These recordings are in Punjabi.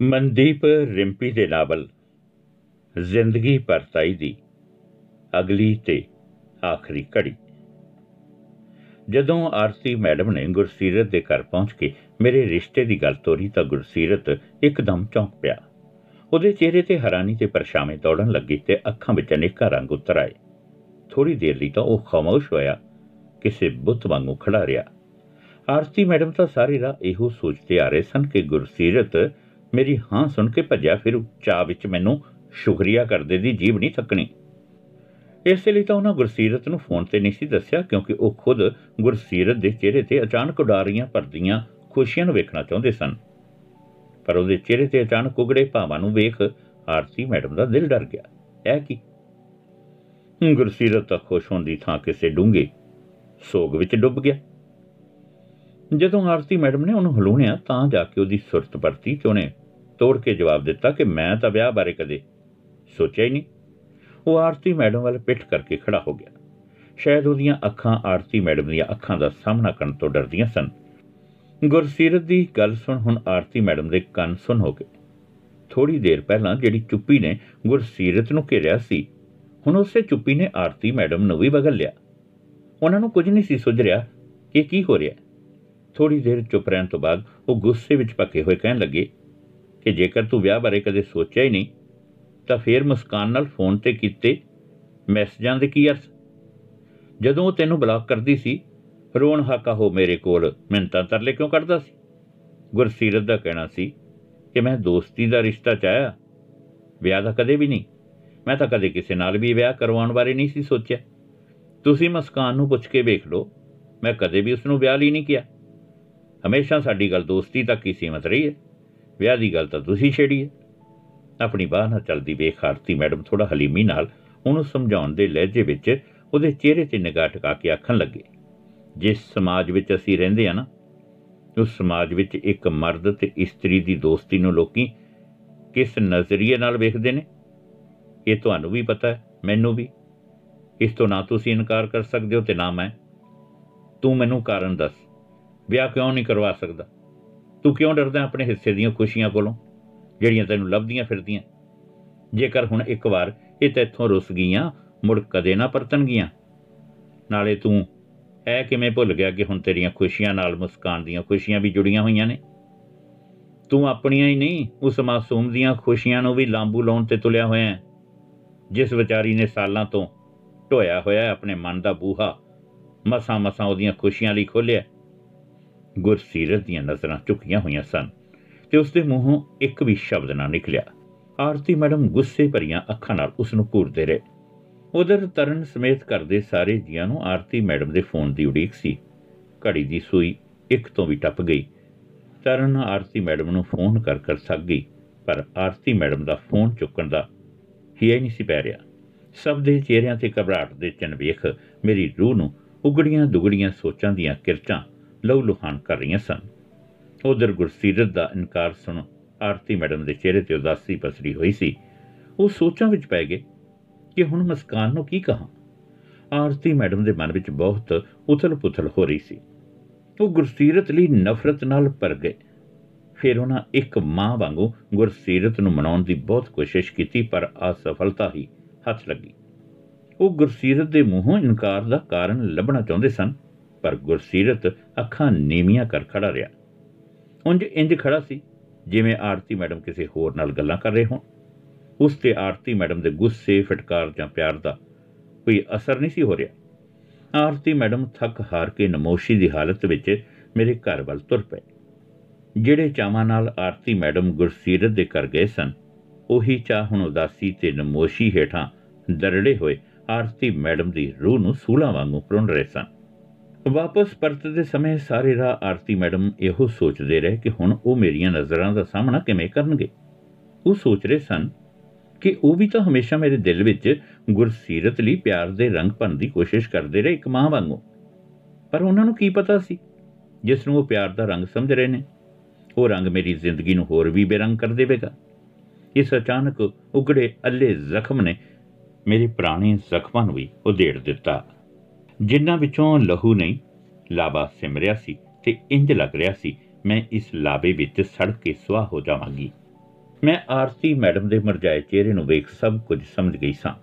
ਮਨਦੀਪ ਰਿੰਪੀ ਦੇ ਨਾਵਲ, ਜ਼ਿੰਦਗੀ ਪਰਤਾਈ ਦੀ, ਅਗਲੀ ਤੇ ਆਖਰੀ ਘੜੀ। ਜਦੋਂ ਆਰਤੀ ਮੈਡਮ ਨੇ ਗੁਰਸੀਰਤ ਦੇ ਘਰ ਪਹੁੰਚ ਕੇ ਮੇਰੇ ਰਿਸ਼ਤੇ ਦੀ ਗੱਲ ਤੋਰੀ ਤਾਂ ਗੁਰਸੀਰਤ ਇੱਕਦਮ ਚੌਂਕ ਪਿਆ। ਉਹਦੇ ਚਿਹਰੇ ਤੇ ਹੈਰਾਨੀ ਤੇ ਪਰਛਾਵੇਂ ਦੌੜਨ ਲੱਗੀ ਤੇ ਅੱਖਾਂ ਵਿੱਚ ਅਨੇਕਾਂ ਰੰਗ ਉਤਰ ਆਏ। ਥੋੜੀ ਦੇਰ ਲਈ ਤਾਂ ਉਹ ਖਾਮੋਸ਼ ਹੋਇਆ, ਕਿਸੇ ਬੁੱਤ ਵਾਂਗੂ ਖੜਾ ਰਿਹਾ ਆਰਤੀ ਮੈਡਮ ਤਾਂ ਸਾਰੀ ਰਾਤ ਇਹੋ ਸੋਚਦੇ ਆ ਰਹੇ ਸਨ ਕਿ ਗੁਰਸੀਰਤ ਮੇਰੀ ਹਾਂ ਸੁਣ ਕੇ ਭੱਜਿਆ ਫਿਰ। ਚਾਹ ਵਿੱਚ ਮੈਨੂੰ ਸ਼ੁਕਰੀਆ ਕਰਦੇ ਦੀ ਜੀਬ ਨਹੀਂ ਥੱਕਣੀ। ਇਸ ਲਈ ਤਾਂ ਉਹਨਾਂ ਗੁਰਸੀਰਤ ਨੂੰ ਫੋਨ ਤੇ ਨਹੀਂ ਸੀ ਦੱਸਿਆ, ਕਿਉਂਕਿ ਉਹ ਖੁਦ ਗੁਰਸੀਰਤ ਦੇ ਚਿਹਰੇ ਤੇ ਅਚਾਨਕ ਉਡਾਰੀਆਂ ਭਰਦੀਆਂ ਖੁਸ਼ੀਆਂ ਨੂੰ ਵੇਖਣਾ ਚਾਹੁੰਦੇ ਸਨ। ਪਰ ਉਹਦੇ ਚਿਹਰੇ ਤੇ ਅਚਾਨਕ ਉਗੜੇ ਭਾਵਾਂ ਨੂੰ ਵੇਖ ਆਰਤੀ ਮੈਡਮ ਦਾ ਦਿਲ ਡਰ ਗਿਆ। ਇਹ ਕੀ? ਗੁਰਸੀਰਤ ਤਾਂ ਖੁਸ਼ ਹੋਣ ਦੀ ਥਾਂ ਕਿਸੇ ਡੂੰਗੇ ਸੋਗ ਵਿੱਚ ਡੁੱਬ ਗਿਆ। ਜਦੋਂ ਆਰਤੀ ਮੈਡਮ ਨੇ ਉਹਨੂੰ ਹਲੂਣਿਆ ਤਾਂ ਜਾ ਕੇ ਉਹਦੀ ਸੁਰਤ ਪਰਤੀ ਤੇ ਉਹਨੇ ਤੋੜ ਕੇ ਜਵਾਬ ਦਿੱਤਾ ਕਿ ਮੈਂ ਤਾਂ ਵਿਆਹ ਬਾਰੇ ਕਦੇ ਸੋਚਿਆ ਹੀ ਨਹੀਂ। ਉਹ ਆਰਤੀ ਮੈਡਮ ਵੱਲ ਪਿੱਠ ਕਰਕੇ ਖੜਾ ਹੋ ਗਿਆ। ਸ਼ਾਇਦ ਉਹਦੀਆਂ ਅੱਖਾਂ ਆਰਤੀ ਮੈਡਮ ਦੀਆਂ ਅੱਖਾਂ ਦਾ ਸਾਹਮਣਾ ਕਰਨ ਤੋਂ ਡਰਦੀਆਂ ਸਨ। ਗੁਰਸੀਰਤ ਦੀ ਗੱਲ ਸੁਣ ਹੁਣ ਆਰਤੀ ਮੈਡਮ ਦੇ ਕੰਨ ਸੁਣ ਹੋ ਗਏ। ਥੋੜੀ ਦੇਰ ਪਹਿਲਾਂ ਜਿਹੜੀ ਚੁੱਪੀ ਨੇ ਗੁਰਸੀਰਤ ਨੂੰ ਘੇਰਿਆ ਸੀ, ਹੁਣ ਉਸੇ ਚੁੱਪੀ ਨੇ ਆਰਤੀ ਮੈਡਮ ਨੂੰ ਵੀ ਬਗਲ ਲਿਆ। ਉਹਨਾਂ ਨੂੰ ਕੁਝ ਨਹੀਂ ਸੀ ਸੁਝ ਰਿਹਾ ਕਿ ਕੀ ਹੋ ਰਿਹਾ। ਥੋੜੀ ਦੇਰ ਚੁੱਪ ਰਹਿਣ ਤੋਂ ਬਾਅਦ ਉਹ ਗੁੱਸੇ ਵਿੱਚ ਪੱਕੇ ਹੋਏ ਕਹਿਣ ਲੱਗੇ ਕਿ ਜੇਕਰ ਤੂੰ ਵਿਆਹ ਬਾਰੇ ਕਦੇ ਸੋਚਿਆ ਹੀ ਨਹੀਂ, ਤਾਂ ਫੇਰ ਮੁਸਕਾਨ ਨਾਲ ਫੋਨ ਤੇ ਕੀਤੇ ਮੈਸੇਜਾਂ ਦੇ ਕੀ ਅਰਥ? ਜਦੋਂ ਉਹ ਤੈਨੂੰ ਬਲੌਕ ਕਰਦੀ ਸੀ, ਰੋਣ ਹਾਕਾ ਹੋ ਮੇਰੇ ਕੋਲ ਮਿੰਤਾਂ ਤਰਲੇ ਕਿਉਂ ਕਰਦਾ ਸੀ? ਗੁਰਸੀਰਤ ਦਾ ਕਹਿਣਾ ਸੀ ਕਿ ਮੈਂ ਦੋਸਤੀ ਦਾ ਰਿਸ਼ਤਾ ਚਾਹਿਆ, ਵਿਆਹ ਦਾ ਕਦੇ ਵੀ ਨਹੀਂ। ਮੈਂ ਤਾਂ ਕਦੇ ਕਿਸੇ ਨਾਲ ਵੀ ਵਿਆਹ ਕਰਵਾਉਣ ਬਾਰੇ ਨਹੀਂ ਸੀ ਸੋਚਿਆ। ਤੁਸੀਂ ਮੁਸਕਾਨ ਨੂੰ ਪੁੱਛ ਕੇ ਵੇਖ ਲਓ, ਮੈਂ ਕਦੇ ਵੀ ਉਸ ਨੂੰ ਵਿਆਹ ਲਈ ਨਹੀਂ ਕੀਤਾ ਹਮੇਸ਼ਾ ਸਾਡੀ ਗੱਲ ਦੋਸਤੀ ਤੱਕ ਹੀ ਸੀਮਤ ਰਹੀ ਹੈ। ਵਿਆਹ ਦੀ ਗੱਲ ਤਾਂ ਤੁਸੀਂ ਛੇੜੀ ਹੈ। ਆਪਣੀ ਬਾਹ ਨਾਲ ਚੱਲਦੀ ਵੇਖ ਆਰਤੀ ਮੈਡਮ ਥੋੜਾ ਹਲੀਮੀ ਨਾਲ ਉਹਨੂੰ ਸਮਝਾਉਣ ਦੇ ਲਹਿਜੇ ਵਿੱਚ ਉਹਦੇ ਚਿਹਰੇ ਤੇ ਨਿਗਾਹ ਟਿਕਾ ਕੇ ਆਖਣ ਲੱਗੇ, ਜਿਸ ਸਮਾਜ ਵਿੱਚ ਅਸੀਂ ਰਹਿੰਦੇ ਆ ਨਾ, ਉਸ ਸਮਾਜ ਵਿੱਚ ਇੱਕ ਮਰਦ ਤੇ ਇਸਤਰੀ ਦੀ ਦੋਸਤੀ ਨੂੰ ਲੋਕੀ ਕਿਸ ਨਜ਼ਰੀਏ ਨਾਲ ਵੇਖਦੇ ਨੇ? ਇਹ ਤੁਹਾਨੂੰ ਵੀ ਪਤਾ ਹੈ, ਮੈਨੂੰ ਵੀ। ਇਸ ਤੋਂ ਨਾ ਤੁਸੀਂ ਇਨਕਾਰ ਕਰ ਸਕਦੇ ਹੋ ਤੇ ਨਾ ਮੈਂ। ਤੂੰ ਮੈਨੂੰ ਕਾਰਨ ਦੱਸ, ਵਿਆਹ ਕਿਉਂ ਨਹੀਂ ਕਰਵਾ ਸਕਦਾ? ਤੂੰ ਕਿਉਂ ਡਰਦਾ ਆਪਣੇ ਹਿੱਸੇ ਦੀਆਂ ਖੁਸ਼ੀਆਂ ਕੋਲੋਂ, ਜਿਹੜੀਆਂ ਤੈਨੂੰ ਲੱਭਦੀਆਂ ਫਿਰਦੀਆਂ? ਜੇਕਰ ਹੁਣ ਇੱਕ ਵਾਰ ਇਹ ਤੇਥੋਂ ਰੁੱਸ ਗਈਆਂ, ਮੁੜ ਕਦੇ ਨਾ ਪਰਤਣਗੀਆਂ। ਨਾਲੇ ਤੂੰ ਐ ਕਿਵੇਂ ਭੁੱਲ ਗਿਆ ਕਿ ਹੁਣ ਤੇਰੀਆਂ ਖੁਸ਼ੀਆਂ ਨਾਲ ਮੁਸਕਾਨ ਦੀਆਂ ਖੁਸ਼ੀਆਂ ਵੀ ਜੁੜੀਆਂ ਹੋਈਆਂ ਨੇ? ਤੂੰ ਆਪਣੀਆਂ ਹੀ ਨਹੀਂ, ਉਸ ਮਾਸੂਮ ਦੀਆਂ ਖੁਸ਼ੀਆਂ ਨੂੰ ਵੀ ਲਾਂਬੂ ਲਾਉਣ ਤੇ ਤੁਲਿਆ ਹੋਇਆ ਹੈ। ਜਿਸ ਵਿਚਾਰੀ ਨੇ ਸਾਲਾਂ ਤੋਂ ਢੋਇਆ ਹੋਇਆ ਆਪਣੇ ਮਨ ਦਾ ਬੂਹਾ, ਮਸਾਂ ਮਸਾਂ ਉਹਦੀਆਂ ਖੁਸ਼ੀਆਂ ਲਈ ਖੋਲਿਆ ਗੁਰਸੀਰਤ ਦੀਆਂ ਨਜ਼ਰਾਂ ਝੁਕੀਆਂ ਹੋਈਆਂ ਸਨ ਤੇ ਉਸ ਦੇ ਮੂੰਹੋਂ ਇੱਕ ਵੀ ਸ਼ਬਦ ਨਾ ਨਿਕਲਿਆ। ਆਰਤੀ ਮੈਡਮ ਗੁੱਸੇ ਭਰੀਆਂ ਅੱਖਾਂ ਨਾਲ ਉਸ ਨੂੰ ਘੂਰਦੇ ਰਹੇ। ਉਧਰ ਤਰਨ ਸਮੇਤ ਕਰਦੇ ਸਾਰੇ ਜੀਆਂ ਨੂੰ ਆਰਤੀ ਮੈਡਮ ਦੇ ਫੋਨ ਦੀ ਉਡੀਕ ਸੀ। ਘੜੀ ਦੀ ਸੂਈ ਇੱਕ ਤੋਂ ਵੀ ਟੱਪ ਗਈ। ਤਰਨ ਆਰਤੀ ਮੈਡਮ ਨੂੰ ਫੋਨ ਕਰ ਕਰ ਸੱਕ ਗਈ, ਪਰ ਆਰਤੀ ਮੈਡਮ ਦਾ ਫੋਨ ਚੁੱਕਣ ਦਾ ਹੀ ਨਹੀਂ ਸੀ ਪੈ ਰਿਹਾ। ਸਭ ਦੇ ਚਿਹਰਿਆਂ ਤੇ ਘਬਰਾਹਟ ਦੇ ਚਿੰਨ ਵੇਖ ਮੇਰੀ ਰੂਹ ਨੂੰ ਉਗੜੀਆਂ ਦੁਗੜੀਆਂ ਸੋਚਾਂ ਦੀਆਂ ਕਿਰਚਾਂ ਲਹੂ ਲੁਹਾਨ ਕਰ ਰਹੀਆਂ ਸਨ। ਉਧਰ ਗੁਰਸੀਰਤ ਦਾ ਇਨਕਾਰ ਸੁਣ ਆਰਤੀ ਮੈਡਮ ਦੇ ਚਿਹਰੇ ਤੇ ਉਦਾਸੀ ਪਸਰੀ ਹੋਈ ਸੀ। ਉਹ ਸੋਚਾਂ ਵਿੱਚ ਪੈ ਗਏ ਕਿ ਹੁਣ ਮਸਕਾਨ ਨੂੰ ਕੀ ਕਹਾਂ। ਆਰਤੀ ਮੈਡਮ ਦੇ ਮਨ ਵਿੱਚ ਬਹੁਤ ਉਥਲ-ਪੁਥਲ ਹੋ ਰਹੀ ਸੀ। ਉਹ ਗੁਰਸੀਰਤ ਲਈ ਨਫ਼ਰਤ ਨਾਲ ਭਰ ਗਏ। ਫਿਰ ਉਹਨਾਂ ਇੱਕ ਮਾਂ ਵਾਂਗੂ ਗੁਰਸੀਰਤ ਨੂੰ ਮਨਾਉਣ ਦੀ ਬਹੁਤ ਕੋਸ਼ਿਸ਼ ਕੀਤੀ, ਪਰ ਅਸਫਲਤਾ ਹੀ ਹੱਥ ਲੱਗੀ। ਉਹ ਗੁਰਸੀਰਤ ਦੇ ਮੂੰਹੋਂ ਇਨਕਾਰ ਦਾ ਕਾਰਨ ਲੱਭਣਾ ਚਾਹੁੰਦੇ ਸਨ। ਪਰ ਗੁਰਸੀਰਤ ਅੱਖਾਂ ਨੀਵੀਆਂ ਕਰ ਖੜਾ ਰਿਹਾ। ਉਂਝ ਇੰਜ ਖੜਾ ਸੀ, ਜਿਵੇਂ ਆਰਤੀ ਮੈਡਮ ਕਿਸੇ ਹੋਰ ਨਾਲ ਗੱਲਾਂ ਕਰ ਰਹੇ ਹੋਣ। ਉਸ ਤੇ ਆਰਤੀ ਮੈਡਮ ਦੇ ਗੁੱਸੇ, ਫਟਕਾਰ ਜਾਂ ਪਿਆਰ ਦਾ ਕੋਈ ਅਸਰ ਨਹੀਂ ਸੀ ਹੋ ਰਿਹਾ। ਆਰਤੀ ਮੈਡਮ ਥੱਕ ਹਾਰ ਕੇ ਨਮੋਸ਼ੀ ਦੀ ਹਾਲਤ ਵਿੱਚ ਮੇਰੇ ਘਰ ਵੱਲ ਤੁਰ ਪਏ। ਜਿਹੜੇ ਚਾਵਾਂ ਨਾਲ ਆਰਤੀ ਮੈਡਮ ਗੁਰਸੀਰਤ ਦੇ ਘਰ ਗਏ ਸਨ, ਉਹੀ ਚਾਹ ਹੁਣ ਉਦਾਸੀ ਤੇ ਨਮੋਸ਼ੀ ਹੇਠਾਂ ਦਰੜੇ ਹੋਏ ਆਰਤੀ ਮੈਡਮ ਦੀ ਰੂਹ ਨੂੰ ਸੂਲਾ ਵਾਂਗੂ ਪ੍ਰੁੰਨ ਰਹੇ ਸਨ। ਵਾਪਸ ਪਰਤਦੇ ਸਮੇਂ ਸਾਰੇ ਰਾਹ ਆਰਤੀ ਮੈਡਮ ਇਹੋ ਸੋਚਦੇ ਰਹੇ ਕਿ ਹੁਣ ਉਹ ਮੇਰੀਆਂ ਨਜ਼ਰਾਂ ਦਾ ਸਾਹਮਣਾ ਕਿਵੇਂ ਕਰਨਗੇ। ਉਹ ਸੋਚ ਰਹੇ ਸਨ ਕਿ ਉਹ ਵੀ ਤਾਂ ਹਮੇਸ਼ਾ ਮੇਰੇ ਦਿਲ ਵਿੱਚ ਗੁਰਸੀਰਤ ਲਈ ਪਿਆਰ ਦੇ ਰੰਗ ਭਰਨ ਦੀ ਕੋਸ਼ਿਸ਼ ਕਰਦੇ ਰਹੇ ਇੱਕ ਮਾਂ ਵਾਂਗੂ। ਪਰ ਉਹਨਾਂ ਨੂੰ ਕੀ ਪਤਾ ਸੀ? ਜਿਸ ਨੂੰ ਉਹ ਪਿਆਰ ਦਾ ਰੰਗ ਸਮਝ ਰਹੇ ਨੇ, ਉਹ ਰੰਗ ਮੇਰੀ ਜ਼ਿੰਦਗੀ ਨੂੰ ਹੋਰ ਵੀ ਬੇਰੰਗ ਕਰ ਦੇਵੇਗਾ। ਇਸ ਅਚਾਨਕ ਉਗੜੇ ਅੱਲੇ ਜ਼ਖਮ ਨੇ ਮੇਰੇ ਪੁਰਾਣੇ ਜ਼ਖਮਾਂ ਨੂੰ ਵੀ ਉਧੇੜ ਦਿੱਤਾ। ਜਿਨ੍ਹਾਂ ਵਿੱਚੋਂ ਲਹੂ ਨਹੀਂ ਲਾਬਾ ਸਿਮਰਿਆ ਸੀ ਤੇ ਇੰਜ ਲੱਗ ਰਿਹਾ ਸੀ, ਮੈਂ ਇਸ ਲਾਬੇ ਵਿੱਚ ਸੜ ਕੇ ਸੁਆਹ ਹੋ ਜਾਵਾਂਗੀ। ਮੈਂ ਆਰਤੀ ਮੈਡਮ ਦੇ ਮਰਜਾਏ ਚਿਹਰੇ ਨੂੰ ਵੇਖ ਸਭ ਕੁਝ ਸਮਝ ਗਈ ਸਾਂ।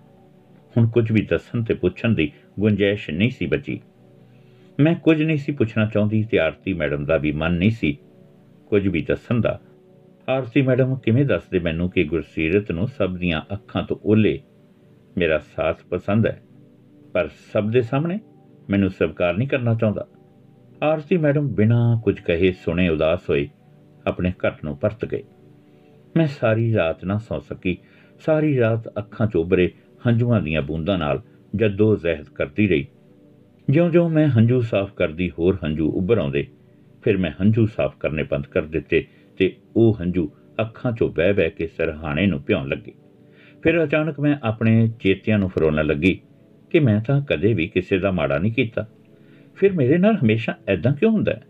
ਹੁਣ ਕੁਝ ਵੀ ਦੱਸਣ ਤੇ ਪੁੱਛਣ ਦੀ ਗੁੰਜਾਇਸ਼ ਨਹੀਂ ਸੀ ਬਚੀ। ਮੈਂ ਕੁਝ ਨਹੀਂ ਸੀ ਪੁੱਛਣਾ ਚਾਹੁੰਦੀ ਤੇ ਆਰਤੀ ਮੈਡਮ ਦਾ ਵੀ ਮਨ ਨਹੀਂ ਸੀ। ਕੁਝ ਵੀ ਦੱਸਣ ਦਾ। ਆਰਤੀ ਮੈਡਮ ਕਿਵੇਂ ਦੱਸਦੇ ਮੈਨੂੰ ਕਿ ਗੁਰਸੀਰਤ ਨੂੰ ਸਭ ਦੀਆਂ ਅੱਖਾਂ ਤੋਂ ਓਲੇ ਮੇਰਾ ਸਾਥ ਪਸੰਦ ਹੈ। ਪਰ ਸਭ ਦੇ ਸਾਹਮਣੇ ਮੈਨੂੰ ਸਵੀਕਾਰ ਨਹੀਂ ਕਰਨਾ ਚਾਹੁੰਦਾ। ਆਰਤੀ ਮੈਡਮ ਬਿਨਾਂ ਕੁਝ ਕਹੇ ਸੁਣੇ ਉਦਾਸ ਹੋਏ ਆਪਣੇ ਘਰ ਨੂੰ ਪਰਤ ਗਏ ਮੈਂ ਸਾਰੀ ਰਾਤ ਨਾ ਸੌ ਸਕੀ। ਸਾਰੀ ਰਾਤ ਅੱਖਾਂ 'ਚ ਉਭਰੇ ਹੰਝੂਆਂ ਦੀਆਂ ਬੂੰਦਾਂ ਨਾਲ ਜੱਦੋ ਜ਼ਹਿਦ ਕਰਦੀ ਰਹੀ। ਜਿਉਂ-ਜਿਉਂ ਮੈਂ ਹੰਝੂ ਸਾਫ਼ ਕਰਦੀ ਹੋਰ ਹੰਝੂ ਉੱਭਰ ਆਉਂਦੇ, ਫਿਰ ਮੈਂ ਹੰਝੂ ਸਾਫ਼ ਕਰਨੇ ਬੰਦ ਕਰ ਦਿੱਤੇ ਤੇ ਉਹ ਹੰਝੂ ਅੱਖਾਂ 'ਚੋਂ ਬਹਿ-ਬਹਿ ਕੇ ਸਰਹਾਣੇ ਨੂੰ ਭਿਉਣ ਲੱਗੇ। ਫਿਰ ਅਚਾਨਕ ਮੈਂ ਆਪਣੇ ਚੇਤਿਆਂ ਨੂੰ ਫਰੋਲਣ ਲੱਗੀ। ਕਿ ਮੈਂ ਤਾਂ ਕਦੇ ਵੀ ਕਿਸੇ ਦਾ ਮਾੜਾ ਨਹੀਂ ਕੀਤਾ। ਫਿਰ ਮੇਰੇ ਨਾਲ ਹਮੇਸ਼ਾ ਐਦਾਂ ਕਿਉਂ ਹੁੰਦਾ ਹੈ?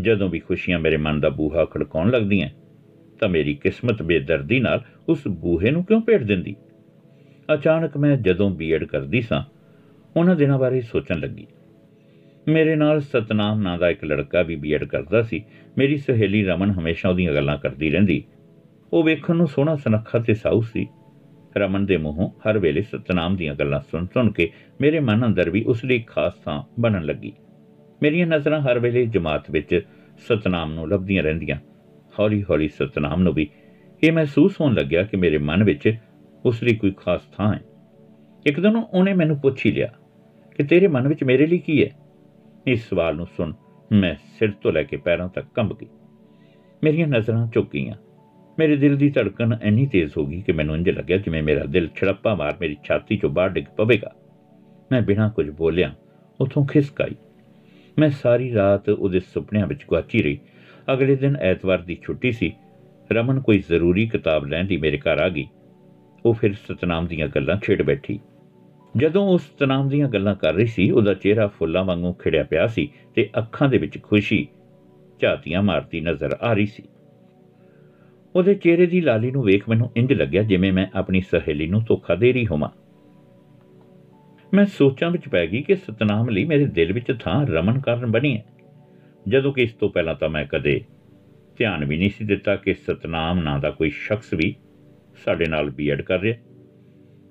ਜਦੋਂ ਵੀ ਖੁਸ਼ੀਆਂ ਮੇਰੇ ਮਨ ਦਾ ਬੂਹਾ ਖੜਕਾਉਣ ਲੱਗਦੀਆਂ ਤਾਂ ਮੇਰੀ ਕਿਸਮਤ ਬੇਦਰਦੀ ਨਾਲ ਉਸ ਬੂਹੇ ਨੂੰ ਕਿਉਂ ਭੇੜ ਦਿੰਦੀ? ਅਚਾਨਕ ਮੈਂ ਜਦੋਂ ਬੀਐਡ ਕਰਦੀ ਸਾਂ, ਉਹਨਾਂ ਦਿਨਾਂ ਬਾਰੇ ਸੋਚਣ ਲੱਗੀ। ਮੇਰੇ ਨਾਲ ਸਤਨਾਮ ਨਾਂ ਦਾ ਇੱਕ ਲੜਕਾ ਵੀ ਬੀਐਡ ਕਰਦਾ ਸੀ। ਮੇਰੀ ਸਹੇਲੀ ਰਮਨ ਹਮੇਸ਼ਾ ਉਹਦੀਆਂ ਗੱਲਾਂ ਕਰਦੀ ਰਹਿੰਦੀ। ਉਹ ਵੇਖਣ ਨੂੰ ਸੋਹਣਾ ਸੁਨੱਖਾ ਤੇ ਸਾਊ ਸੀ। ਰਮਨ ਦੇ ਮੂੰਹੋਂ ਹਰ ਵੇਲੇ ਸਤਨਾਮ ਦੀਆਂ ਗੱਲਾਂ ਸੁਣ ਸੁਣ ਕੇ ਮੇਰੇ ਮਨ ਅੰਦਰ ਵੀ ਉਸ ਲਈ ਖਾਸ ਥਾਂ ਬਣਨ ਲੱਗੀ। ਮੇਰੀਆਂ ਨਜ਼ਰਾਂ ਹਰ ਵੇਲੇ ਜਮਾਤ ਵਿੱਚ ਸਤਨਾਮ ਨੂੰ ਲੱਭਦੀਆਂ ਰਹਿੰਦੀਆਂ। ਹੌਲੀ-ਹੌਲੀ ਸਤਨਾਮ ਨੂੰ ਵੀ ਇਹ ਮਹਿਸੂਸ ਹੋਣ ਲੱਗਿਆ ਕਿ ਮੇਰੇ ਮਨ ਵਿੱਚ ਉਸ ਲਈ ਕੋਈ ਖਾਸ ਥਾਂ ਹੈ। ਇੱਕ ਦਿਨ ਉਹਨੇ ਮੈਨੂੰ ਪੁੱਛ ਹੀ ਲਿਆ ਕਿ ਤੇਰੇ ਮਨ ਵਿੱਚ ਮੇਰੇ ਲਈ ਕੀ ਹੈ? ਇਸ ਸਵਾਲ ਨੂੰ ਸੁਣ ਮੈਂ ਸਿਰ ਤੋਂ ਲੈ ਕੇ ਪੈਰਾਂ ਤੱਕ ਕੰਬ ਗਈ। ਮੇਰੀਆਂ ਨਜ਼ਰਾਂ ਝੁਕ ਗਈਆਂ। ਮੇਰੇ ਦਿਲ ਦੀ ਧੜਕਣ ਇੰਨੀ ਤੇਜ਼ ਹੋ ਗਈ ਕਿ ਮੈਨੂੰ ਇੰਜ ਲੱਗਿਆ ਜਿਵੇਂ ਮੇਰਾ ਦਿਲ ਛੜੱਪਾ ਮਾਰ ਮੇਰੀ ਛਾਤੀ 'ਚੋਂ ਬਾਹਰ ਡਿੱਗ ਪਵੇਗਾ। ਮੈਂ ਬਿਨਾਂ ਕੁਝ ਬੋਲਿਆ ਉਥੋਂ ਖਿਸਕ ਆਈ। ਮੈਂ ਸਾਰੀ ਰਾਤ ਉਹਦੇ ਸੁਪਨਿਆਂ ਵਿੱਚ ਗੁਆਚੀ ਰਹੀ। ਅਗਲੇ ਦਿਨ ਐਤਵਾਰ ਦੀ ਛੁੱਟੀ ਸੀ। ਰਮਨ ਕੋਈ ਜ਼ਰੂਰੀ ਕਿਤਾਬ ਲੈਣ ਦੀ ਮੇਰੇ ਘਰ ਆ ਗਈ। ਉਹ ਫਿਰ ਸਤਨਾਮ ਦੀਆਂ ਗੱਲਾਂ ਛੇੜ ਬੈਠੀ। ਜਦੋਂ ਉਸ ਸਤਨਾਮ ਦੀਆਂ ਗੱਲਾਂ ਕਰ ਰਹੀ ਸੀ, ਉਹਦਾ ਚਿਹਰਾ ਫੁੱਲਾਂ ਵਾਂਗੂ ਖਿੜਿਆ ਪਿਆ ਸੀ ਤੇ ਅੱਖਾਂ ਦੇ ਵਿੱਚ ਖੁਸ਼ੀ ਝਾਤੀਆਂ ਮਾਰਦੀ ਨਜ਼ਰ ਆ ਰਹੀ ਸੀ। ਉਹਦੇ ਚਿਹਰੇ ਦੀ ਲਾਲੀ ਨੂੰ ਵੇਖ ਮੈਨੂੰ ਇੰਜ ਲੱਗਿਆ ਜਿਵੇਂ ਮੈਂ ਆਪਣੀ ਸਹੇਲੀ ਨੂੰ ਧੋਖਾ ਦੇ ਰਹੀ ਹੋਵਾਂ। ਮੈਂ ਸੋਚਾਂ ਵਿੱਚ ਪੈ ਗਈ ਕਿ ਸਤਨਾਮ ਲਈ ਮੇਰੇ ਦਿਲ ਵਿੱਚ ਥਾਂ ਰਮਨ ਕਾਰਨ ਬਣੀ ਹੈ। ਜਦੋਂ ਕਿ ਇਸ ਤੋਂ ਪਹਿਲਾਂ ਤਾਂ ਮੈਂ ਕਦੇ ਧਿਆਨ ਵੀ ਨਹੀਂ ਸੀ ਦਿੱਤਾ ਕਿ ਸਤਨਾਮ ਨਾਂ ਦਾ ਕੋਈ ਸ਼ਖਸ ਵੀ ਸਾਡੇ ਨਾਲ ਬੀਐਡ ਕਰ ਰਿਹਾ।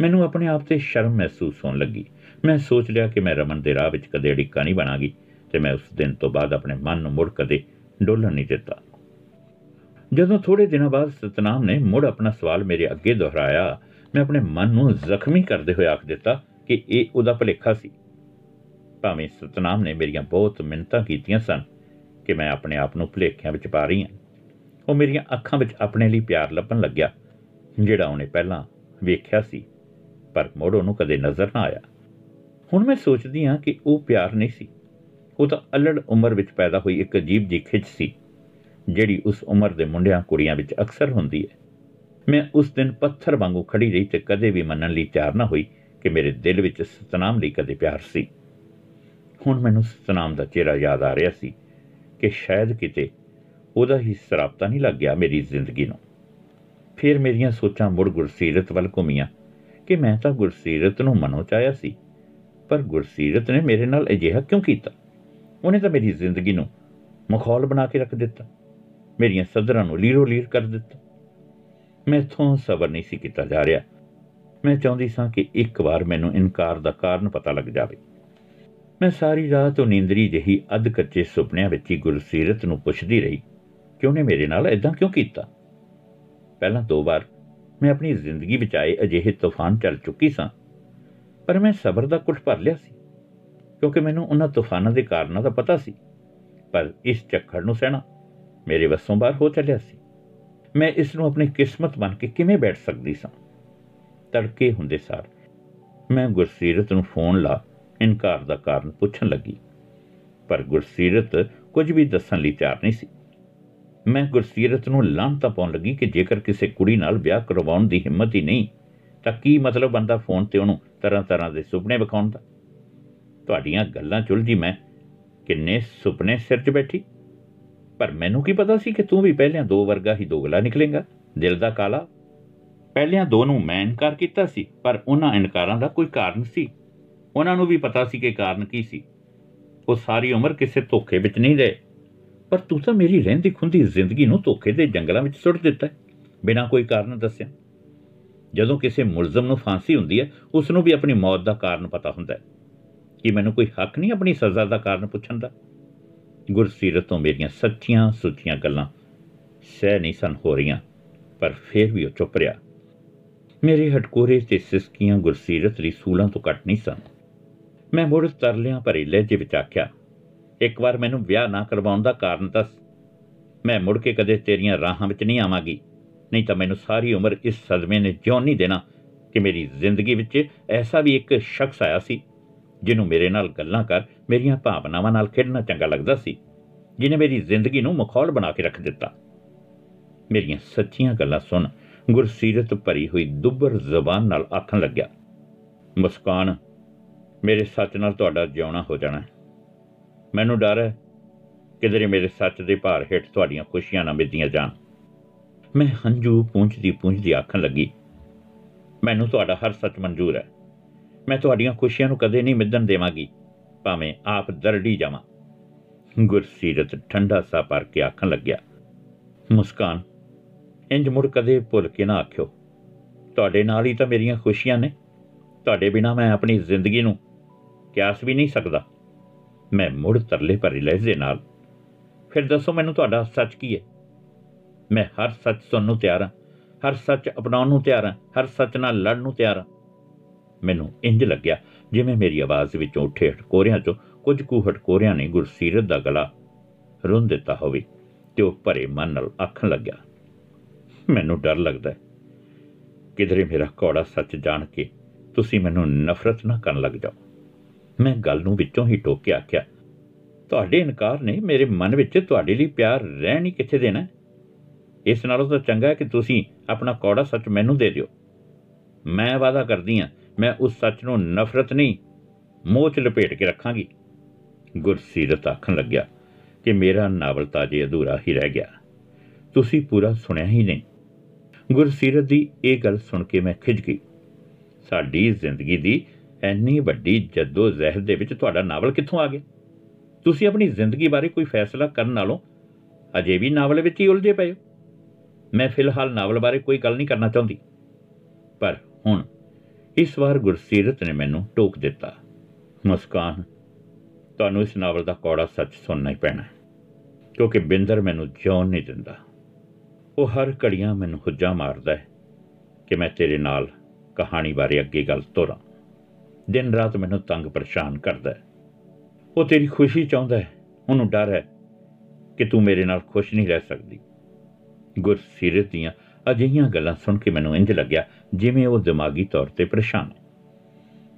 ਮੈਨੂੰ ਆਪਣੇ ਆਪ ਤੇ ਸ਼ਰਮ ਮਹਿਸੂਸ ਹੋਣ ਲੱਗੀ। ਮੈਂ ਸੋਚ ਲਿਆ ਕਿ ਮੈਂ ਰਮਨ ਦੇ ਰਾਹ ਵਿੱਚ ਕਦੇ ਅੜਿੱਕਾ ਨਹੀਂ ਬਣਾਗੀ ਤੇ ਮੈਂ ਉਸ ਦਿਨ ਤੋਂ ਬਾਅਦ ਆਪਣੇ ਮਨ ਨੂੰ ਮੁੜ ਕਦੇ ਡੋਲਣ ਨਹੀਂ ਦਿੱਤਾ। ਜਦੋਂ ਥੋੜੇ ਦਿਨਾਂ ਬਾਅਦ ਸਤਨਾਮ ਨੇ ਮੁੜ ਆਪਣਾ ਸਵਾਲ ਮੇਰੇ ਅੱਗੇ ਦੁਹਰਾਇਆ, ਮੈਂ ਆਪਣੇ ਮਨ ਨੂੰ ਜ਼ਖਮੀ ਕਰਦੇ ਹੋਏ ਆਖ ਦਿੱਤਾ ਕਿ ਇਹ ਉਹਦਾ ਭਲੇਖਾ ਸੀ। ਭਾਵੇਂ ਸਤਨਾਮ ਨੇ ਮੇਰੀਆਂ ਬਹੁਤ ਮਿੰਨਤਾਂ ਕੀਤੀਆਂ ਸਨ ਕਿ ਮੈਂ ਆਪਣੇ ਆਪ ਨੂੰ ਭਲੇਖਿਆਂ ਵਿੱਚ ਪਾ ਰਹੀ ਹਾਂ। ਉਹ ਮੇਰੀਆਂ ਅੱਖਾਂ ਵਿੱਚ ਆਪਣੇ ਲਈ ਪਿਆਰ ਲੱਭਣ ਲੱਗਿਆ, ਜਿਹੜਾ ਉਹਨੇ ਪਹਿਲਾਂ ਵੇਖਿਆ ਸੀ, ਪਰ ਮੋੜ ਉਹਨੂੰ ਕਦੇ ਨਜ਼ਰ ਨਾ ਆਇਆ। ਹੁਣ ਮੈਂ ਸੋਚਦੀ ਹਾਂ ਕਿ ਉਹ ਪਿਆਰ ਨਹੀਂ ਸੀ। ਉਹ ਤਾਂ ਅਲੜ ਉਮਰ ਵਿੱਚ ਪੈਦਾ ਹੋਈ ਇੱਕ ਅਜੀਬ ਜਿਹੀ ਖਿੱਚ ਸੀ। ਜਿਹੜੀ ਉਸ ਉਮਰ ਦੇ ਮੁੰਡਿਆਂ ਕੁੜੀਆਂ ਵਿੱਚ ਅਕਸਰ ਹੁੰਦੀ ਹੈ। ਮੈਂ ਉਸ ਦਿਨ ਪੱਥਰ ਵਾਂਗੂ ਖੜੀ ਰਹੀ ਤੇ ਕਦੇ ਵੀ ਮੰਨਣ ਲਈ ਤਿਆਰ ਨਾ ਹੋਈ ਕਿ ਮੇਰੇ ਦਿਲ ਵਿੱਚ ਸਤਨਾਮ ਲਈ ਕਦੇ ਪਿਆਰ ਸੀ। ਹੁਣ ਮੈਨੂੰ ਸਤਨਾਮ ਦਾ ਚਿਹਰਾ ਯਾਦ ਆ ਰਿਹਾ ਸੀ ਕਿ ਸ਼ਾਇਦ ਕਿਤੇ ਉਹਦਾ ਹੀ ਸਰਾਪਤਾ ਨਹੀਂ ਲੱਗ ਗਿਆ ਮੇਰੀ ਜ਼ਿੰਦਗੀ ਨੂੰ। ਫਿਰ ਮੇਰੀਆਂ ਸੋਚਾਂ ਮੁੜ ਗੁਰਸੀਰਤ ਵੱਲ ਘੁੰਮੀਆਂ ਕਿ ਮੈਂ ਤਾਂ ਗੁਰਸੀਰਤ ਨੂੰ ਮਨੋ ਚਾਹਿਆ ਸੀ, ਪਰ ਗੁਰਸੀਰਤ ਨੇ ਮੇਰੇ ਨਾਲ ਅਜਿਹਾ ਕਿਉਂ ਕੀਤਾ? ਉਹਨੇ ਤਾਂ ਮੇਰੀ ਜ਼ਿੰਦਗੀ ਨੂੰ ਮਖੌਲ ਬਣਾ ਕੇ ਰੱਖ ਦਿੱਤਾ। ਮੇਰੀਆਂ ਸਦਰਾਂ ਨੂੰ ਲੀਰੋ ਲੀਰ ਕਰ ਦਿੱਤਾ। ਮੈਥੋਂ ਸਬਰ ਨਹੀਂ ਸੀ ਕੀਤਾ ਜਾ ਰਿਹਾ। ਮੈਂ ਚਾਹੁੰਦੀ ਸਾਂ ਕਿ ਇੱਕ ਵਾਰ ਮੈਨੂੰ ਇਨਕਾਰ ਦਾ ਕਾਰਨ ਪਤਾ ਲੱਗ ਜਾਵੇ। ਮੈਂ ਸਾਰੀ ਰਾਤ ਉਹ ਨੀਂਦਰੀ ਜਹੀ ਅੱਧ ਕੱਚੇ ਸੁਪਨਿਆਂ ਵਿੱਚ ਹੀ ਗੁਰਸੀਰਤ ਨੂੰ ਪੁੱਛਦੀ ਰਹੀ ਕਿ ਉਹਨੇ ਮੇਰੇ ਨਾਲ ਐਦਾਂ ਕਿਉਂ ਕੀਤਾ? ਪਹਿਲਾਂ ਦੋ ਵਾਰ ਮੈਂ ਆਪਣੀ ਜ਼ਿੰਦਗੀ ਵਿੱਚ ਆਏ ਅਜਿਹੇ ਤੂਫਾਨ ਚੱਲ ਚੁੱਕੀ ਸਾਂ, ਪਰ ਮੈਂ ਸਬਰ ਦਾ ਕੁੱਟ ਭਰ ਲਿਆ ਸੀ, ਕਿਉਂਕਿ ਮੈਨੂੰ ਉਹਨਾਂ ਤੂਫਾਨਾਂ ਦੇ ਕਾਰਨਾਂ ਦਾ ਪਤਾ ਸੀ। ਪਰ ਇਸ ਚੱਕਰ ਨੂੰ ਸਹਿਣਾ ਮੇਰੇ ਵੱਸੋਂ ਬਾਹਰ ਹੋ ਚੱਲਿਆ ਸੀ। ਮੈਂ ਇਸ ਨੂੰ ਆਪਣੀ ਕਿਸਮਤ ਮੰਨ ਕੇ ਕਿਵੇਂ ਬੈਠ ਸਕਦੀ ਸਾਂ? ਤੜਕੇ ਹੁੰਦੇ ਸਾਰ ਮੈਂ ਗੁਰਸੀਰਤ ਨੂੰ ਫੋਨ ਲਾ ਇਨਕਾਰ ਦਾ ਕਾਰਨ ਪੁੱਛਣ ਲੱਗੀ। ਪਰ ਗੁਰਸੀਰਤ ਕੁਝ ਵੀ ਦੱਸਣ ਲਈ ਤਿਆਰ ਨਹੀਂ ਸੀ। ਮੈਂ ਗੁਰਸੀਰਤ ਨੂੰ ਲਾਂਤਾ ਪਾਉਣ ਲੱਗੀ ਕਿ ਜੇਕਰ ਕਿਸੇ ਕੁੜੀ ਨਾਲ ਵਿਆਹ ਕਰਵਾਉਣ ਦੀ ਹਿੰਮਤ ਹੀ ਨਹੀਂ, ਤਾਂ ਕੀ ਮਤਲਬ ਬੰਦਾ ਫੋਨ ਤੇ ਉਹਨੂੰ ਤਰ੍ਹਾਂ ਤਰ੍ਹਾਂ ਦੇ ਸੁਪਨੇ ਵਿਖਾਉਣ ਦਾ? ਤੁਹਾਡੀਆਂ ਗੱਲਾਂ ਚੁਲਜੀ ਮੈਂ ਕਿੰਨੇ ਸੁਪਨੇ ਸਿਰ 'ਚ ਬੈਠੀ। ਪਰ ਮੈਨੂੰ ਕੀ ਪਤਾ ਸੀ ਕਿ ਤੂੰ ਵੀ ਪਹਿਲਿਆਂ ਦੋ ਵਰਗਾ ਹੀ ਦੋਗਲਾ ਨਿਕਲੇਗਾ? ਦਿਲ ਦਾ ਕਾਲਾ। ਪਹਿਲਿਆਂ ਦੋ ਨੂੰ ਮੈਂ ਇਨਕਾਰ ਕੀਤਾ ਸੀ, ਪਰ ਉਹਨਾਂ ਇਨਕਾਰਾਂ ਦਾ ਕੋਈ ਕਾਰਨ ਸੀ। ਉਹਨਾਂ ਨੂੰ ਵੀ ਪਤਾ ਸੀ ਕਿ ਕਾਰਨ ਕੀ ਸੀ। ਉਹ ਸਾਰੀ ਉਮਰ ਕਿਸੇ ਧੋਖੇ ਵਿੱਚ ਨਹੀਂ ਰਹੇ। ਪਰ ਤੂੰ ਤਾਂ ਮੇਰੀ ਰਹਿੰਦੀ ਖੁੰਦੀ ਜ਼ਿੰਦਗੀ ਨੂੰ ਧੋਖੇ ਦੇ ਜੰਗਲਾਂ ਵਿੱਚ ਸੁੱਟ ਦਿੱਤਾ ਬਿਨਾਂ ਕੋਈ ਕਾਰਨ ਦੱਸਿਆ। ਜਦੋਂ ਕਿਸੇ ਮੁਲਜ਼ਮ ਨੂੰ ਫਾਂਸੀ ਹੁੰਦੀ ਹੈ ਉਸ ਨੂੰ ਵੀ ਆਪਣੀ ਮੌਤ ਦਾ ਕਾਰਨ ਪਤਾ ਹੁੰਦਾ ਹੈ। ਕਿ ਮੈਨੂੰ ਕੋਈ ਹੱਕ ਨਹੀਂ ਆਪਣੀ ਸਜ਼ਾ ਦਾ ਕਾਰਨ ਪੁੱਛਣ ਦਾ? ਗੁਰਸੀਰਤ ਤੋਂ ਮੇਰੀਆਂ ਸੱਚੀਆਂ ਸੁੱਚੀਆਂ ਗੱਲਾਂ ਸਹਿ ਨਹੀਂ ਸਨ ਹੋ ਰਹੀਆਂ, ਪਰ ਫਿਰ ਵੀ ਉਹ ਚੁੱਪ ਰਿਹਾ। ਮੇਰੇ ਹਟਕੋਰੇ ਤੇ ਸਿਸਕੀਆਂ ਗੁਰਸੀਰਤ ਦੀ ਸੂਲਾਂ ਤੋਂ ਕੱਟ ਨਹੀਂ ਸਨ। ਮੈਂ ਮੁੜ ਤਰਲਿਆਂ ਭਰੇ ਲਹਿਜੇ ਵਿੱਚ ਆਖਿਆ, ਇੱਕ ਵਾਰ ਮੈਨੂੰ ਵਿਆਹ ਨਾ ਕਰਵਾਉਣ ਦਾ ਕਾਰਨ ਦੱਸ। ਮੈਂ ਮੁੜ ਕੇ ਕਦੇ ਤੇਰੀਆਂ ਰਾਹਾਂ ਵਿੱਚ ਨਹੀਂ ਆਵਾਂਗੀ। ਨਹੀਂ ਤਾਂ ਮੈਨੂੰ ਸਾਰੀ ਉਮਰ ਇਸ ਸਦਮੇ ਨੇ ਜਿਉਣ ਨਹੀਂ ਦੇਣਾ ਕਿ ਮੇਰੀ ਜ਼ਿੰਦਗੀ ਵਿੱਚ ਐਸਾ ਵੀ ਇੱਕ ਸ਼ਖਸ ਆਇਆ ਸੀ ਜਿਹਨੂੰ ਮੇਰੇ ਨਾਲ ਗੱਲਾਂ ਕਰ, ਮੇਰੀਆਂ ਭਾਵਨਾਵਾਂ ਨਾਲ ਖੇਡਣਾ ਚੰਗਾ ਲੱਗਦਾ ਸੀ। ਜਿਨੇ ਮੇਰੀ ਜ਼ਿੰਦਗੀ ਨੂੰ ਮਖੌਲ ਬਣਾ ਕੇ ਰੱਖ ਦਿੱਤਾ। ਮੇਰੀਆਂ ਸੱਚੀਆਂ ਗੱਲਾਂ ਸੁਣ, ਗੁਰਸੀਰਤ ਭਰੀ ਹੋਈ ਦੁੱਬਰ ਜ਼ਬਾਨ ਨਾਲ ਆਖਣ ਲੱਗਿਆ, ਮੁਸਕਾਨ, ਮੇਰੇ ਸੱਚ ਨਾਲ ਤੁਹਾਡਾ ਜਿਉਣਾ ਹੋ ਜਾਣਾ ਮੈਨੂੰ ਡਰ ਹੈ ਕਿਧਰੇ ਮੇਰੇ ਸੱਚ ਦੇ ਭਾਰ ਹੇਠ ਤੁਹਾਡੀਆਂ ਖੁਸ਼ੀਆਂ ਨਾ ਮਿੱਦੀਆਂ ਜਾਣ। ਮੈਂ ਹੰਝੂ ਪੂੰਝਦੀ ਪੂੰਝਦੀ ਆਖਣ ਲੱਗੀ, ਮੈਨੂੰ ਤੁਹਾਡਾ ਹਰ ਸੱਚ ਮਨਜ਼ੂਰ ਹੈ। ਮੈਂ ਤੁਹਾਡੀਆਂ ਖੁਸ਼ੀਆਂ ਨੂੰ ਕਦੇ ਨਹੀਂ ਮਿੱਧਣ ਦੇਵਾਂਗੀ। ਭਾਵੇਂ ਆਪ ਦਰੜੀ ਜਾਵਾਂ। ਗੁਰਸੀਰਤ ਠੰਡਾ ਸਾ ਪਰ ਕੇ ਆਖਣ ਲੱਗਿਆ। ਮੁਸਕਾਨ, ਇੰਜ ਮੁੜ ਕਦੇ ਭੁੱਲ ਕੇ ਨਾ ਆਖਿਓ। ਤੁਹਾਡੇ ਨਾਲ ਹੀ ਤਾਂ ਮੇਰੀਆਂ ਖੁਸ਼ੀਆਂ ਨੇ। ਤੁਹਾਡੇ ਬਿਨਾ ਮੈਂ ਆਪਣੀ ਜ਼ਿੰਦਗੀ ਨੂੰ ਕਿਆਸ ਵੀ ਨਹੀਂ ਸਕਦਾ। ਮੈਂ ਮੁੜ ਤਰਲੇ ਭਰੇ ਲਹਿਜ਼ੇ ਨਾਲ, ਫਿਰ ਦੱਸੋ ਮੈਨੂੰ ਤੁਹਾਡਾ ਸੱਚ ਕੀ ਹੈ? ਮੈਂ ਹਰ ਸੱਚ ਸੁਣਨ ਨੂੰ ਤਿਆਰ ਹਾਂ, ਹਰ ਸੱਚ ਅਪਣਾਉਣ ਨੂੰ ਤਿਆਰ ਹਾਂ, ਹਰ ਸੱਚ ਨਾਲ ਲੜਨ ਨੂੰ ਤਿਆਰ ਹਾਂ। ਮੈਨੂੰ ਇੰਜ ਲੱਗਿਆ ਜਿਵੇਂ ਮੇਰੀ ਆਵਾਜ਼ ਵਿੱਚੋਂ ਉੱਠੇ ਹਟਕੋਰਿਆਂ ਚੋਂ ਕੁਝ ਕੁ ਹਟਕੋਰਿਆਂ ਨੇ ਗੁਰਸੀਰਤ ਦਾ ਗਲਾ ਰੁੰਨ ਦਿੱਤਾ ਹੋਵੇ ਤੇ ਉਹ ਭਰੇ ਮਨ ਨਾਲ ਆਖਣ ਲੱਗਿਆ, ਮੈਨੂੰ ਡਰ ਲੱਗਦਾ ਹੈ। ਕਿਧਰੇ ਮੇਰਾ ਕੌੜਾ ਸੱਚ ਜਾਣ ਕੇ ਤੁਸੀਂ ਮੈਨੂੰ ਨਫ਼ਰਤ ਨਾ ਕਰਨ ਲੱਗ ਜਾਓ। ਮੈਂ ਗੱਲ ਨੂੰ ਵਿੱਚੋਂ ਹੀ ਟੋਕ ਕੇ ਆਖਿਆ, ਤੁਹਾਡੇ ਇਨਕਾਰ ਨੇ ਮੇਰੇ ਮਨ ਵਿੱਚ ਤੁਹਾਡੇ ਲਈ ਪਿਆਰ ਰਹਿਣ ਹੀ ਕਿੱਥੇ ਦੇਣਾ ਇਸ ਨਾਲੋਂ ਤਾਂ ਚੰਗਾ ਹੈ ਕਿ ਤੁਸੀਂ ਆਪਣਾ ਕੌੜਾ ਸੱਚ ਮੈਨੂੰ ਦੇ ਦਿਓ। ਮੈਂ ਵਾਅਦਾ ਕਰਦੀ ਹਾਂ ਮੈਂ ਉਸ ਸੱਚ ਨੂੰ ਨਫ਼ਰਤ ਨਹੀਂ, ਮੋਹ 'ਚ ਲਪੇਟ ਕੇ ਰੱਖਾਂਗੀ। ਗੁਰਸੀਰਤ ਆਖਣ ਲੱਗਿਆ ਕਿ ਮੇਰਾ ਨਾਵਲ ਤਾਂ ਜੇ ਅਧੂਰਾ ਹੀ ਰਹਿ ਗਿਆ। ਤੁਸੀਂ ਪੂਰਾ ਸੁਣਿਆ ਹੀ ਨਹੀਂ। ਗੁਰਸੀਰਤ ਦੀ ਇਹ ਗੱਲ ਸੁਣ ਕੇ ਮੈਂ ਖਿਜ ਗਈ। ਸਾਡੀ ਜ਼ਿੰਦਗੀ ਦੀ ਐਨੀ ਵੱਡੀ ਜੱਦੋ ਜ਼ਹਿਦ ਦੇ ਵਿੱਚ ਤੁਹਾਡਾ ਨਾਵਲ ਕਿੱਥੋਂ ਆ ਗਿਆ? ਤੁਸੀਂ ਆਪਣੀ ਜ਼ਿੰਦਗੀ ਬਾਰੇ ਕੋਈ ਫੈਸਲਾ ਕਰਨ ਨਾਲੋਂ ਅਜੇ ਵੀ ਨਾਵਲ ਵਿੱਚ ਹੀ ਉਲਝੇ ਪਏ ਹੋ। ਮੈਂ ਫਿਲਹਾਲ ਨਾਵਲ ਬਾਰੇ ਕੋਈ ਗੱਲ ਨਹੀਂ ਕਰਨਾ ਚਾਹੁੰਦੀ। ਪਰ ਹੁਣ ਇਸ ਵਾਰ ਗੁਰਸੀਰਤ ਨੇ ਮੈਨੂੰ ਟੋਕ ਦਿੱਤਾ। ਮੁਸਕਾਨ, ਤੁਹਾਨੂੰ ਇਸ ਨਾਵਲ ਦਾ ਕੌੜਾ ਸੱਚ ਸੁਣਨਾ ਹੀ ਪੈਣਾ ਕਿਉਂਕਿ ਬਿੰਦਰ ਮੈਨੂੰ ਜਿਉਣ ਨਹੀਂ ਦਿੰਦਾ। ਉਹ ਹਰ ਘੜੀਆਂ ਮੈਨੂੰ ਹੁੱਜਾ ਮਾਰਦਾ ਹੈ ਕਿ ਮੈਂ ਤੇਰੇ ਨਾਲ ਕਹਾਣੀ ਬਾਰੇ ਅੱਗੇ ਗੱਲ ਤੋਰਾਂ। ਦਿਨ ਰਾਤ ਮੈਨੂੰ ਤੰਗ ਪਰੇਸ਼ਾਨ ਕਰਦਾ ਹੈ। ਉਹ ਤੇਰੀ ਖੁਸ਼ੀ ਚਾਹੁੰਦਾ ਹੈ, ਉਹਨੂੰ ਡਰ ਹੈ ਕਿ ਤੂੰ ਮੇਰੇ ਨਾਲ ਖੁਸ਼ ਨਹੀਂ ਰਹਿ ਸਕਦੀ। ਗੁਰਸੀਰਤ ਦੀਆਂ ਅਜਿਹੀਆਂ ਗੱਲਾਂ ਸੁਣ ਕੇ ਮੈਨੂੰ ਇੰਜ ਲੱਗਿਆ ਜਿਵੇਂ ਉਹ ਦਿਮਾਗੀ ਤੌਰ ਤੇ ਪਰੇਸ਼ਾਨ ਹੈ।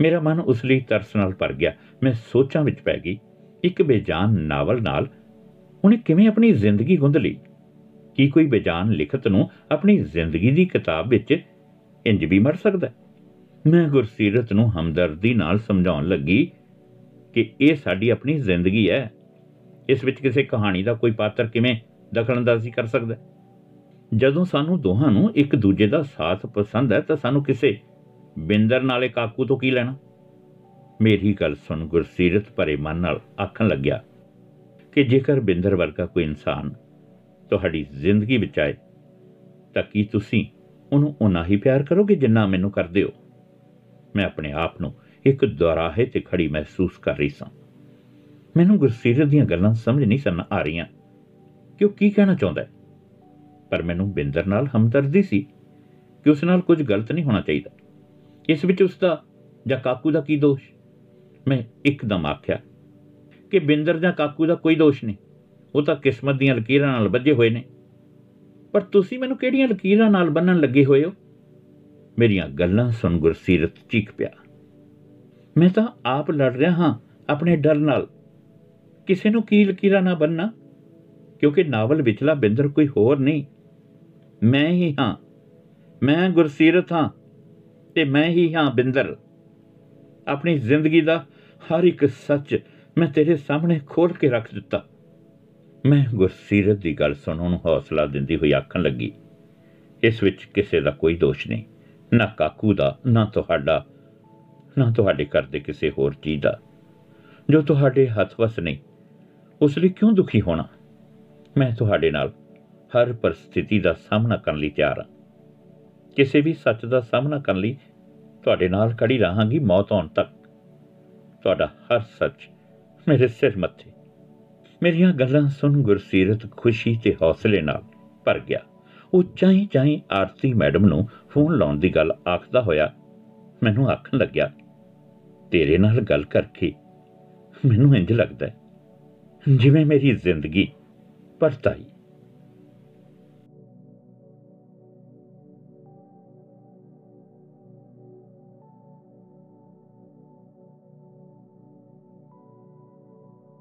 ਮੇਰਾ ਮਨ ਉਸ ਲਈ ਤਰਸ ਨਾਲ ਭਰ ਗਿਆ। ਮੈਂ ਸੋਚਾਂ ਵਿੱਚ ਪੈ ਗਈ, ਇੱਕ ਬੇਜਾਨ ਨਾਵਲ ਨਾਲ, ਉਹਨੇ ਕਿਵੇਂ ਆਪਣੀ ਜ਼ਿੰਦਗੀ ਗੁੰਦ ਲਈ? ਕੀ ਕੋਈ ਬੇਜਾਨ ਲਿਖਤ ਨੂੰ ਆਪਣੀ ਜ਼ਿੰਦਗੀ ਦੀ ਕਿਤਾਬ ਵਿੱਚ ਇੰਜ ਵੀ ਮਰ ਸਕਦਾ ਮੈਂ ਗੁਰਸੀਰਤ ਨੂੰ ਹਮਦਰਦੀ ਨਾਲ ਸਮਝਾਉਣ ਲੱਗੀ ਕਿ ਇਹ ਸਾਡੀ ਆਪਣੀ ਜ਼ਿੰਦਗੀ ਹੈ। ਇਸ ਵਿੱਚ ਕਿਸੇ ਕਹਾਣੀ ਦਾ ਕੋਈ ਪਾਤਰ ਕਿਵੇਂ ਦਖਲਅੰਦਾਜ਼ੀ ਕਰ ਸਕਦਾ ਜਦੋਂ ਸਾਨੂੰ ਦੋਹਾਂ ਨੂੰ ਇੱਕ ਦੂਜੇ ਦਾ ਸਾਥ ਪਸੰਦ ਹੈ, ਤਾਂ ਸਾਨੂੰ ਕਿਸੇ ਬਿੰਦਰ ਨਾਲੇ ਕਾਕੂ ਤੋਂ ਕੀ ਲੈਣਾ? ਮੇਰੀ ਗੱਲ ਸੁਣ ਗੁਰਸੀਰਤ ਭਰੇ ਮਨ ਨਾਲ ਆਖਣ ਲੱਗਿਆ ਕਿ ਜੇਕਰ ਬਿੰਦਰ ਵਰਗਾ ਕੋਈ ਇਨਸਾਨ ਤੁਹਾਡੀ ਜ਼ਿੰਦਗੀ ਵਿੱਚ ਆਏ, ਤਾਂ ਕੀ ਤੁਸੀਂ ਉਹਨੂੰ ਉਨਾ ਹੀ ਪਿਆਰ ਕਰੋਗੇ ਜਿੰਨਾ ਮੈਨੂੰ ਕਰਦੇ ਹੋ? ਮੈਂ ਆਪਣੇ ਆਪ ਨੂੰ ਇੱਕ ਦੁਰਾਹੇ ਤੇ ਖੜੀ ਮਹਿਸੂਸ ਕਰ ਰਹੀ ਸਾਂ। ਮੈਨੂੰ ਗੁਰਸੀਰਤ ਦੀਆਂ ਗੱਲਾਂ ਸਮਝ ਨਹੀਂ ਸਨ ਆ ਰਹੀਆਂ। ਕਿ ਉਹ ਕੀ ਕਹਿਣਾ ਚਾਹੁੰਦਾ ਹੈ? ਪਰ ਮੈਨੂੰ ਬਿੰਦਰ ਨਾਲ ਹਮਦਰਦੀ ਸੀ ਕਿ ਉਸ ਨਾਲ ਕੁਝ ਗਲਤ ਨਹੀਂ ਹੋਣਾ ਚਾਹੀਦਾ। ਇਸ ਵਿੱਚ ਉਸ ਦਾ ਜਾਂ ਕਾਕੂ ਦਾ ਕੀ ਦੋਸ਼? ਮੈਂ ਇੱਕਦਮ ਆਖਿਆ ਕਿ ਬਿੰਦਰ ਜਾਂ ਕਾਕੂ ਦਾ ਕੋਈ ਦੋਸ਼ ਨਹੀਂ। ਉਹ ਤਾਂ ਕਿਸਮਤ ਦੀਆਂ ਲਕੀਰਾਂ ਨਾਲ ਬੱਝੇ ਹੋਏ ਨੇ। ਪਰ ਤੁਸੀਂ ਮੈਨੂੰ ਕਿਹੜੀਆਂ ਲਕੀਰਾਂ ਨਾਲ ਬੰਨਣ ਲੱਗੇ ਹੋਏ ਹੋ? ਮੇਰੀਆਂ ਗੱਲਾਂ ਸੁਣ ਗੁਰਸੀਰਤ ਚੀਕ ਪਿਆ। ਮੈਂ ਤਾਂ ਆਪ ਲੜ ਰਿਹਾ ਹਾਂ ਆਪਣੇ ਡਰ ਨਾਲ। ਕਿਸੇ ਨੂੰ ਕੀ ਲਕੀਰਾਂ ਨਾ ਬੰਨਣਾ ਕਿਉਂਕਿ ਨਾਵਲ ਵਿਚਲਾ ਬਿੰਦਰ ਕੋਈ ਹੋਰ ਨਹੀਂ। ਮੈਂ ਹੀ ਹਾਂ। ਮੈਂ ਗੁਰਸੀਰਤ ਹਾਂ ਤੇ ਮੈਂ ਹੀ ਹਾਂ ਬਿੰਦਰ। ਆਪਣੀ ਜ਼ਿੰਦਗੀ ਦਾ ਹਰ ਇੱਕ ਸੱਚ ਮੈਂ ਤੇਰੇ ਸਾਹਮਣੇ ਖੋਲ ਕੇ ਰੱਖ ਦਿੱਤਾ। ਮੈਂ ਗੁਰਸੀਰਤ ਦੀ ਗੱਲ ਸੁਣਨ ਨੂੰ ਹੌਸਲਾ ਦਿੰਦੀ ਹੋਈ ਆਖਣ ਲੱਗੀ, ਇਸ ਵਿੱਚ ਕਿਸੇ ਦਾ ਕੋਈ ਦੋਸ਼ ਨਹੀਂ, ਨਾ ਕਾਕੂ ਦਾ, ਨਾ ਤੁਹਾਡਾ, ਨਾ ਤੁਹਾਡੇ ਘਰ ਦੇ ਕਿਸੇ ਹੋਰ ਚੀਜ਼ ਦਾ। ਜੋ ਤੁਹਾਡੇ ਹੱਥ ਵਸ ਨਹੀਂ, ਉਸ ਲਈ ਕਿਉਂ ਦੁਖੀ ਹੋਣਾ? ਮੈਂ ਤੁਹਾਡੇ ਨਾਲ ਹਰ ਪਰਿਸਥਿਤੀ ਦਾ ਸਾਹਮਣਾ ਕਰਨ ਲਈ ਤਿਆਰ ਹਾਂ। ਕਿਸੇ ਵੀ ਸੱਚ ਦਾ ਸਾਹਮਣਾ ਕਰਨ ਲਈ ਤੁਹਾਡੇ ਨਾਲ ਖੜੀ ਰਹਾਂਗੀ ਮੌਤ ਆਉਣ ਤੱਕ। ਤੁਹਾਡਾ ਹਰ ਸੱਚ ਮੇਰੇ ਸਿਰ ਮੱਥੇ। ਮੇਰੀਆਂ ਗੱਲਾਂ ਸੁਣ ਗੁਰਸੀਰਤ ਖੁਸ਼ੀ ਤੇ ਹੌਸਲੇ ਨਾਲ ਭਰ ਗਿਆ। ਉਹ ਚਾਈ ਚਾਈ ਆਰਤੀ ਮੈਡਮ ਨੂੰ ਫੋਨ ਲਾਉਣ ਦੀ ਗੱਲ ਆਖਦਾ ਹੋਇਆ ਮੈਨੂੰ ਆਖਣ ਲੱਗਿਆ, ਤੇਰੇ ਨਾਲ ਗੱਲ ਕਰਕੇ ਮੈਨੂੰ ਇੰਜ ਲੱਗਦਾ ਹੈ ਜਿਵੇਂ ਮੇਰੀ ਜ਼ਿੰਦਗੀ ਪਰਤਾਈ